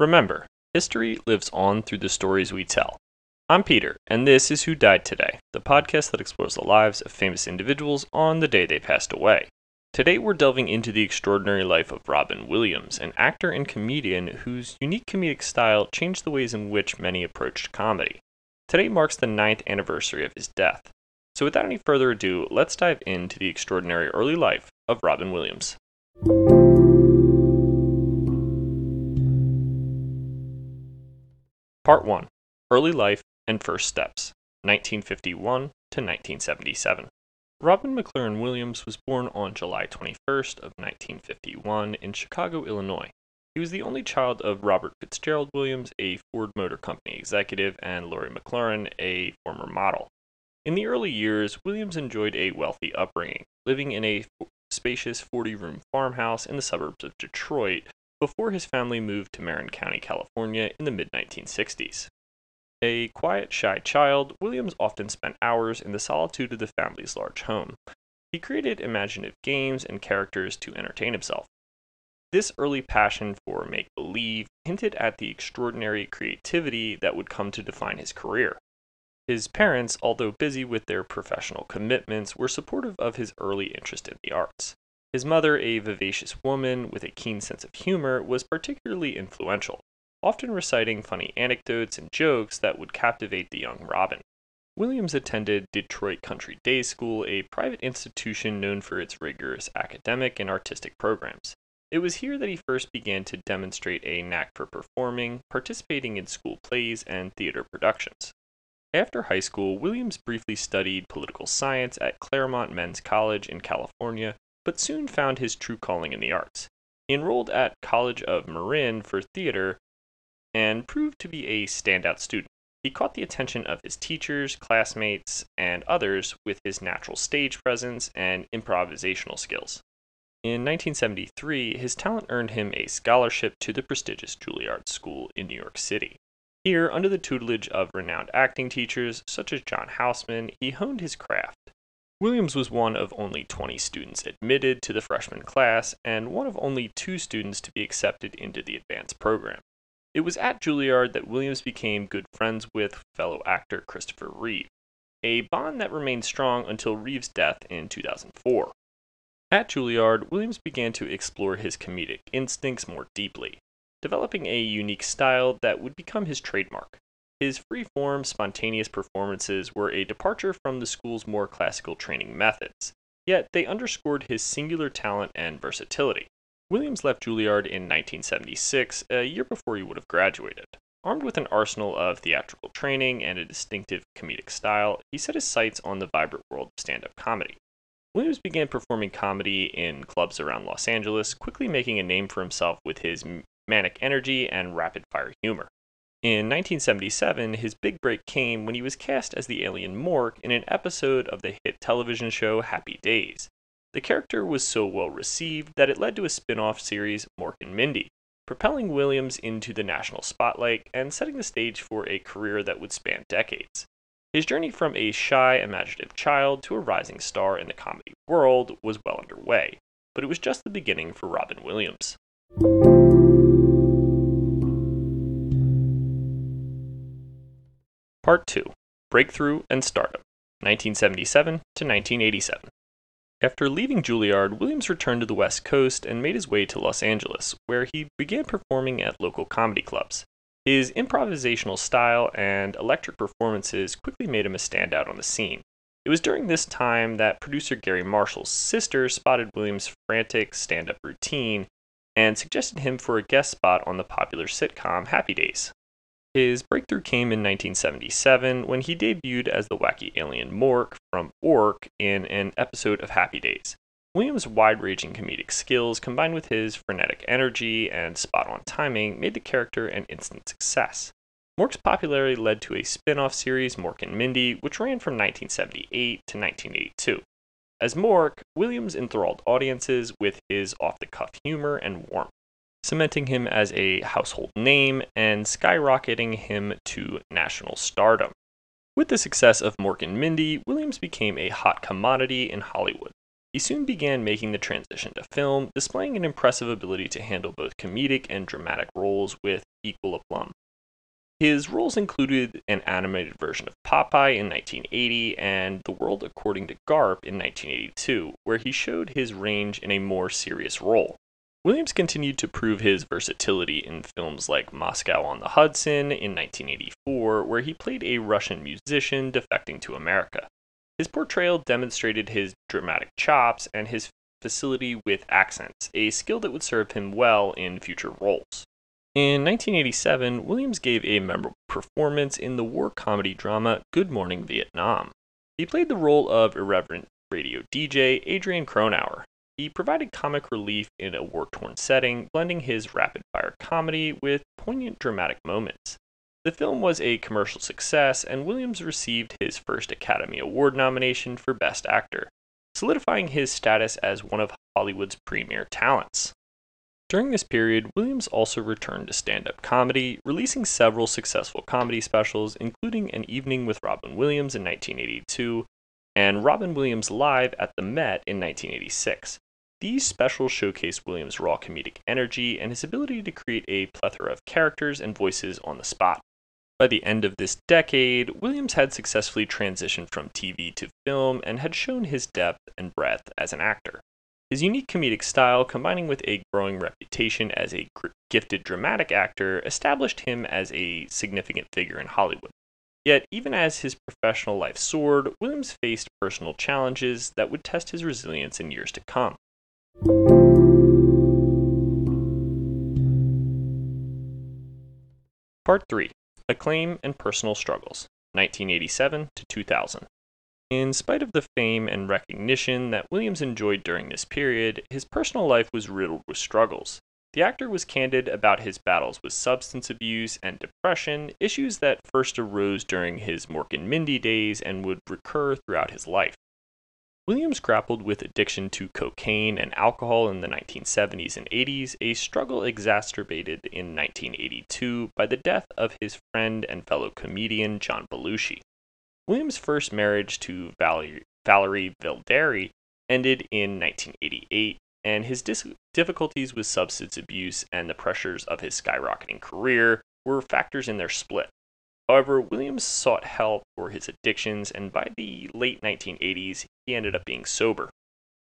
Remember, history lives on through the stories we tell. I'm Peter, and this is Who Died Today, the podcast that explores the lives of famous individuals on the day they passed away. Today, we're delving into the extraordinary life of Robin Williams, an actor and comedian whose unique comedic style changed the ways in which many approached comedy. Today marks the ninth anniversary of his death. So, without any further ado, let's dive into the extraordinary early life of Robin Williams. Part 1 Early Life and First Steps, 1951 to 1977. Robin McLaurin Williams was born on July 21st of 1951 in Chicago, Illinois. He was the only child of Robert Fitzgerald Williams, a Ford Motor Company executive, and Laurie McLaurin, a former model. In the early years, Williams enjoyed a wealthy upbringing, living in a spacious 40 room farmhouse in the suburbs of Detroit before his family moved to Marin County, California in the mid 1960s. A quiet, shy child, Williams often spent hours in the solitude of the family's large home. He created imaginative games and characters to entertain himself. This early passion for make believe hinted at the extraordinary creativity that would come to define his career. His parents, although busy with their professional commitments, were supportive of his early interest in the arts. His mother, a vivacious woman with a keen sense of humor, was particularly influential, often reciting funny anecdotes and jokes that would captivate the young Robin. Williams attended Detroit Country Day School, a private institution known for its rigorous academic and artistic programs. It was here that he first began to demonstrate a knack for performing, participating in school plays and theater productions. After high school, Williams briefly studied political science at Claremont Men's College in California, but soon found his true calling in the arts. He enrolled at College of Marin for theater and proved to be a standout student. He caught the attention of his teachers, classmates, and others with his natural stage presence and improvisational skills. In 1973, his talent earned him a scholarship to the prestigious Juilliard School in New York City. Here, under the tutelage of renowned acting teachers such as John Houseman, he honed his craft. Williams was one of only 20 students admitted to the freshman class and one of only two students to be accepted into the advanced program. It was at Juilliard that Williams became good friends with fellow actor Christopher Reeve, a bond that remained strong until Reeve's death in 2004. At Juilliard, Williams began to explore his comedic instincts more deeply, developing a unique style that would become his trademark. His free-form, spontaneous performances were a departure from the school's more classical training methods, yet they underscored his singular talent and versatility. Williams left Juilliard in 1976, a year before he would have graduated. Armed with an arsenal of theatrical training and a distinctive comedic style, he set his sights on the vibrant world of stand up comedy. Williams began performing comedy in clubs around Los Angeles, quickly making a name for himself with his manic energy and rapid fire humor. In 1977, his big break came when he was cast as the alien Mork in an episode of the hit television show Happy Days. The character was so well received that it led to a spin off series, Mork and Mindy, propelling Williams into the national spotlight and setting the stage for a career that would span decades. His journey from a shy, imaginative child to a rising star in the comedy world was well underway, but it was just the beginning for Robin Williams. Part 2 Breakthrough and Stardom, 1977 to 1987. After leaving Juilliard, Williams returned to the West Coast and made his way to Los Angeles, where he began performing at local comedy clubs. His improvisational style and electric performances quickly made him a standout on the scene. It was during this time that producer Garry Marshall's sister spotted Williams' frantic stand up routine and suggested him for a guest spot on the popular sitcom Happy Days. His breakthrough came in 1977 when he debuted as the wacky alien Mork from Ork in an episode of Happy Days. Williams' wide ranging comedic skills combined with his frenetic energy and spot on timing made the character an instant success. Mork's popularity led to a spin off series, Mork and Mindy, which ran from 1978 to 1982. As Mork, Williams enthralled audiences with his off the cuff humor and warmth cementing him as a household name and skyrocketing him to national stardom. With the success of Mork and Mindy, Williams became a hot commodity in Hollywood. He soon began making the transition to film, displaying an impressive ability to handle both comedic and dramatic roles with equal aplomb. His roles included an animated version of Popeye in 1980 and The World According to Garp in 1982, where he showed his range in a more serious role. Williams continued to prove his versatility in films like Moscow on the Hudson in 1984, where he played a Russian musician defecting to America. His portrayal demonstrated his dramatic chops and his facility with accents, a skill that would serve him well in future roles. In 1987, Williams gave a memorable performance in the war comedy drama Good Morning Vietnam. He played the role of irreverent radio DJ Adrian Cronauer. He provided comic relief in a war torn setting, blending his rapid fire comedy with poignant dramatic moments. The film was a commercial success, and Williams received his first Academy Award nomination for Best Actor, solidifying his status as one of Hollywood's premier talents. During this period, Williams also returned to stand up comedy, releasing several successful comedy specials, including An Evening with Robin Williams in 1982 and Robin Williams Live at the Met in 1986. These specials showcase Williams' raw comedic energy and his ability to create a plethora of characters and voices on the spot. By the end of this decade, Williams had successfully transitioned from TV to film and had shown his depth and breadth as an actor. His unique comedic style, combining with a growing reputation as a gifted dramatic actor, established him as a significant figure in Hollywood. Yet, even as his professional life soared, Williams faced personal challenges that would test his resilience in years to come. Part 3 Acclaim and Personal Struggles, 1987 to 2000. In spite of the fame and recognition that Williams enjoyed during this period, his personal life was riddled with struggles. The actor was candid about his battles with substance abuse and depression, issues that first arose during his Mork and Mindy days and would recur throughout his life. Williams grappled with addiction to cocaine and alcohol in the 1970s and 80s, a struggle exacerbated in 1982 by the death of his friend and fellow comedian John Belushi. Williams' first marriage to Valerie, Valerie Velardi ended in 1988, and his dis- difficulties with substance abuse and the pressures of his skyrocketing career were factors in their split. However, Williams sought help for his addictions, and by the late 1980s, he ended up being sober.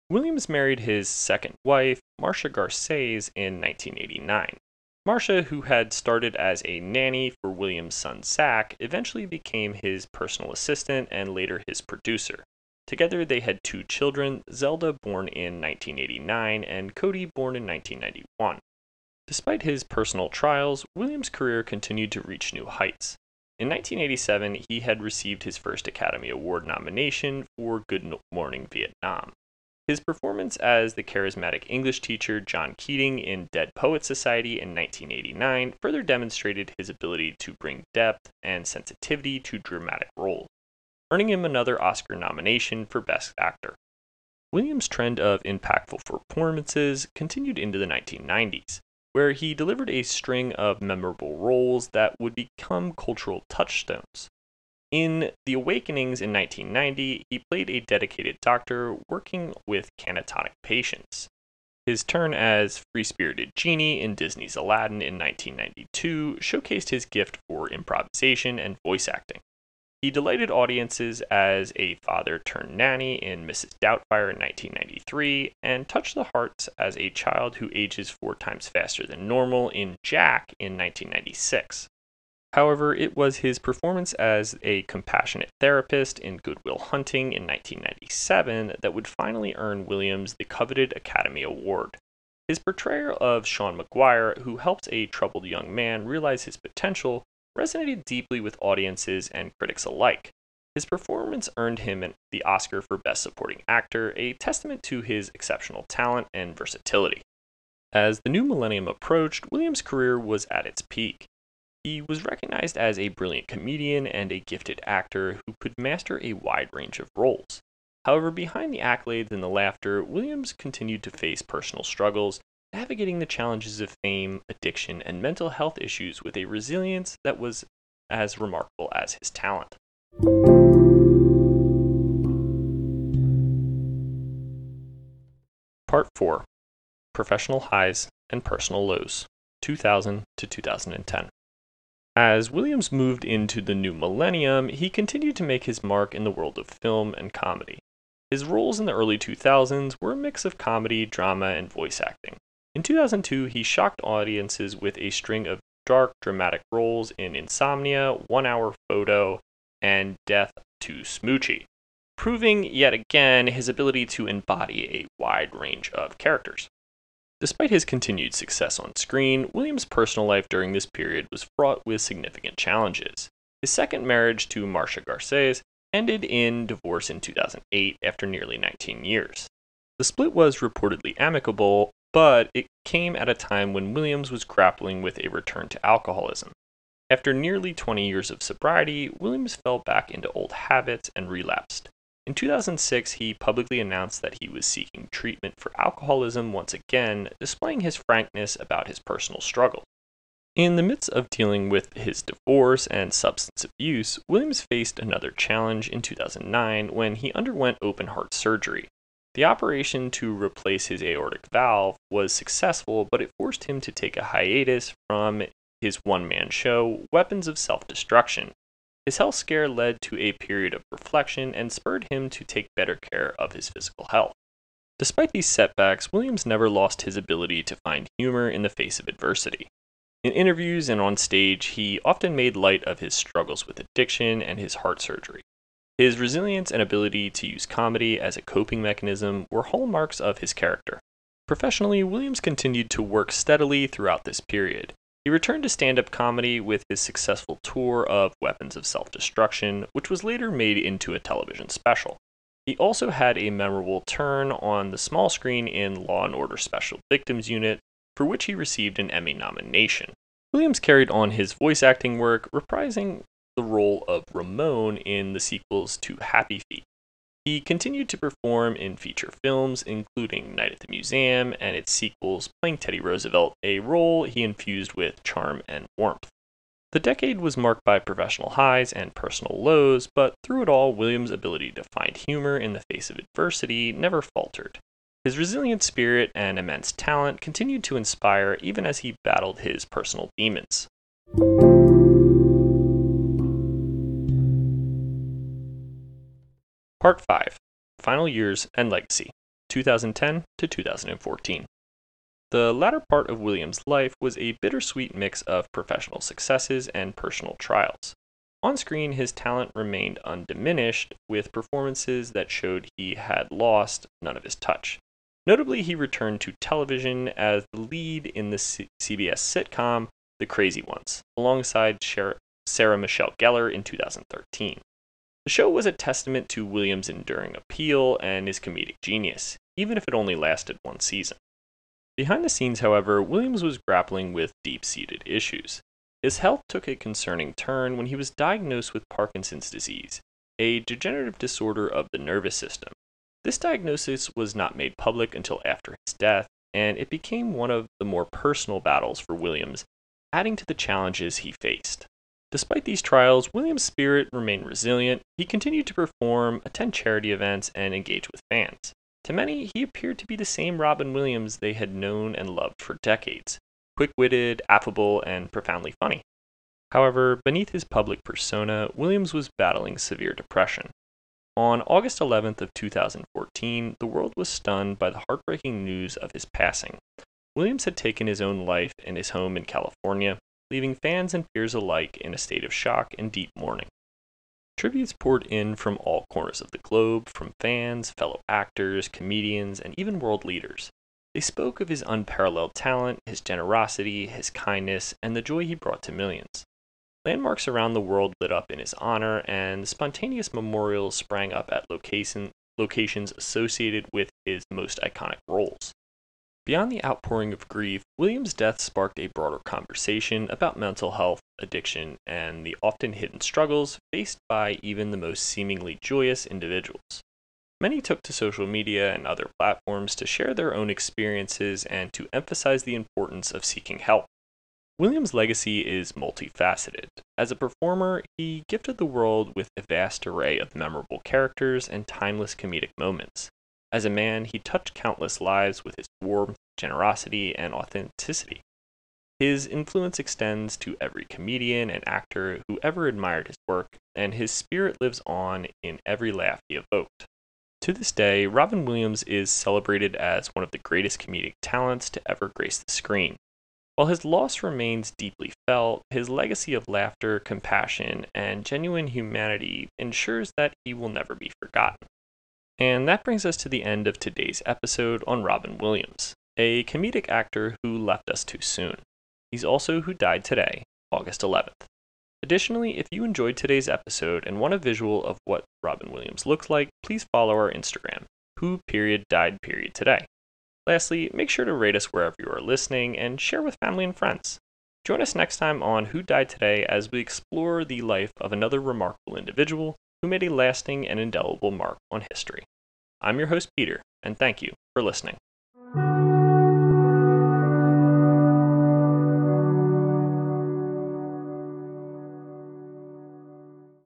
Williams married his second wife, Marsha Garces, in 1989. Marsha, who had started as a nanny for William's son Zak, eventually became his personal assistant and later his producer. Together, they had two children Zelda, born in 1989, and Cody, born in 1991. Despite his personal trials, Williams' career continued to reach new heights. In 1987, he had received his first Academy Award nomination for Good Morning Vietnam. His performance as the charismatic English teacher John Keating in Dead Poets Society in 1989 further demonstrated his ability to bring depth and sensitivity to dramatic roles, earning him another Oscar nomination for Best Actor. Williams' trend of impactful performances continued into the 1990s, where he delivered a string of memorable roles that would become cultural touchstones. In The Awakenings in 1990, he played a dedicated doctor working with catatonic patients. His turn as free spirited genie in Disney's Aladdin in 1992 showcased his gift for improvisation and voice acting. He delighted audiences as a father turned nanny in Mrs. Doubtfire in 1993 and touched the hearts as a child who ages four times faster than normal in Jack in 1996. However, it was his performance as a compassionate therapist in Good Will Hunting in 1997 that would finally earn Williams the coveted Academy Award. His portrayal of Sean Maguire, who helps a troubled young man realize his potential, resonated deeply with audiences and critics alike. His performance earned him the Oscar for Best Supporting Actor, a testament to his exceptional talent and versatility. As the new millennium approached, Williams' career was at its peak. He was recognized as a brilliant comedian and a gifted actor who could master a wide range of roles. However, behind the accolades and the laughter, Williams continued to face personal struggles, navigating the challenges of fame, addiction, and mental health issues with a resilience that was as remarkable as his talent. Part 4 Professional Highs and Personal Lows, 2000 to 2010. As Williams moved into the new millennium, he continued to make his mark in the world of film and comedy. His roles in the early 2000s were a mix of comedy, drama, and voice acting. In 2002, he shocked audiences with a string of dark, dramatic roles in Insomnia, One Hour Photo, and Death to Smoochy, proving yet again his ability to embody a wide range of characters. Despite his continued success on screen, Williams' personal life during this period was fraught with significant challenges. His second marriage to Marsha Garces ended in divorce in 2008 after nearly 19 years. The split was reportedly amicable, but it came at a time when Williams was grappling with a return to alcoholism. After nearly 20 years of sobriety, Williams fell back into old habits and relapsed. In 2006, he publicly announced that he was seeking treatment for alcoholism once again, displaying his frankness about his personal struggle. In the midst of dealing with his divorce and substance abuse, Williams faced another challenge in 2009 when he underwent open heart surgery. The operation to replace his aortic valve was successful, but it forced him to take a hiatus from his one man show, Weapons of Self Destruction, his health scare led to a period of reflection and spurred him to take better care of his physical health. Despite these setbacks, Williams never lost his ability to find humor in the face of adversity. In interviews and on stage, he often made light of his struggles with addiction and his heart surgery. His resilience and ability to use comedy as a coping mechanism were hallmarks of his character. Professionally, Williams continued to work steadily throughout this period, he returned to stand up comedy with his successful tour of Weapons of Self Destruction, which was later made into a television special. He also had a memorable turn on the small screen in Law and Order Special Victims Unit, for which he received an Emmy nomination. Williams carried on his voice acting work, reprising the role of Ramon in the sequels to Happy Feet. He continued to perform in feature films, including Night at the Museum and its sequels, playing Teddy Roosevelt, a role he infused with charm and warmth. The decade was marked by professional highs and personal lows, but through it all, Williams' ability to find humor in the face of adversity never faltered. His resilient spirit and immense talent continued to inspire even as he battled his personal demons. Part 5 Final Years and Legacy 2010 to 2014. The latter part of Williams' life was a bittersweet mix of professional successes and personal trials. On screen, his talent remained undiminished, with performances that showed he had lost none of his touch. Notably, he returned to television as the lead in the C- CBS sitcom The Crazy Ones, alongside Sarah Michelle Gellar in 2013. The show was a testament to Williams' enduring appeal and his comedic genius, even if it only lasted one season. Behind the scenes, however, Williams was grappling with deep seated issues. His health took a concerning turn when he was diagnosed with Parkinson's disease, a degenerative disorder of the nervous system. This diagnosis was not made public until after his death, and it became one of the more personal battles for Williams, adding to the challenges he faced. Despite these trials, Williams' spirit remained resilient. He continued to perform, attend charity events, and engage with fans. To many, he appeared to be the same Robin Williams they had known and loved for decades quick witted, affable, and profoundly funny. However, beneath his public persona, Williams was battling severe depression. On August 11th of 2014, the world was stunned by the heartbreaking news of his passing. Williams had taken his own life in his home in California, leaving fans and peers alike in a state of shock and deep mourning. Tributes poured in from all corners of the globe, from fans, fellow actors, comedians, and even world leaders. They spoke of his unparalleled talent, his generosity, his kindness, and the joy he brought to millions. Landmarks around the world lit up in his honor, and spontaneous memorials sprang up at location, locations associated with his most iconic roles. Beyond the outpouring of grief, Williams' death sparked a broader conversation about mental health, addiction, and the often hidden struggles faced by even the most seemingly joyous individuals. Many took to social media and other platforms to share their own experiences and to emphasize the importance of seeking help. Williams' legacy is multifaceted. As a performer, he gifted the world with a vast array of memorable characters and timeless comedic moments. As a man, he touched countless lives with his warmth, generosity, and authenticity. His influence extends to every comedian and actor who ever admired his work, and his spirit lives on in every laugh he evoked. To this day, Robin Williams is celebrated as one of the greatest comedic talents to ever grace the screen. While his loss remains deeply felt, his legacy of laughter, compassion, and genuine humanity ensures that he will never be forgotten. And that brings us to the end of today's episode on Robin Williams, a comedic actor who left us too soon. He's also who died today, August 11th. Additionally, if you enjoyed today's episode and want a visual of what Robin Williams looks like, please follow our Instagram, who period died period today. Lastly, make sure to rate us wherever you are listening and share with family and friends. Join us next time on Who Died Today as we explore the life of another remarkable individual who made a lasting and indelible mark on history. I'm your host, Peter, and thank you for listening.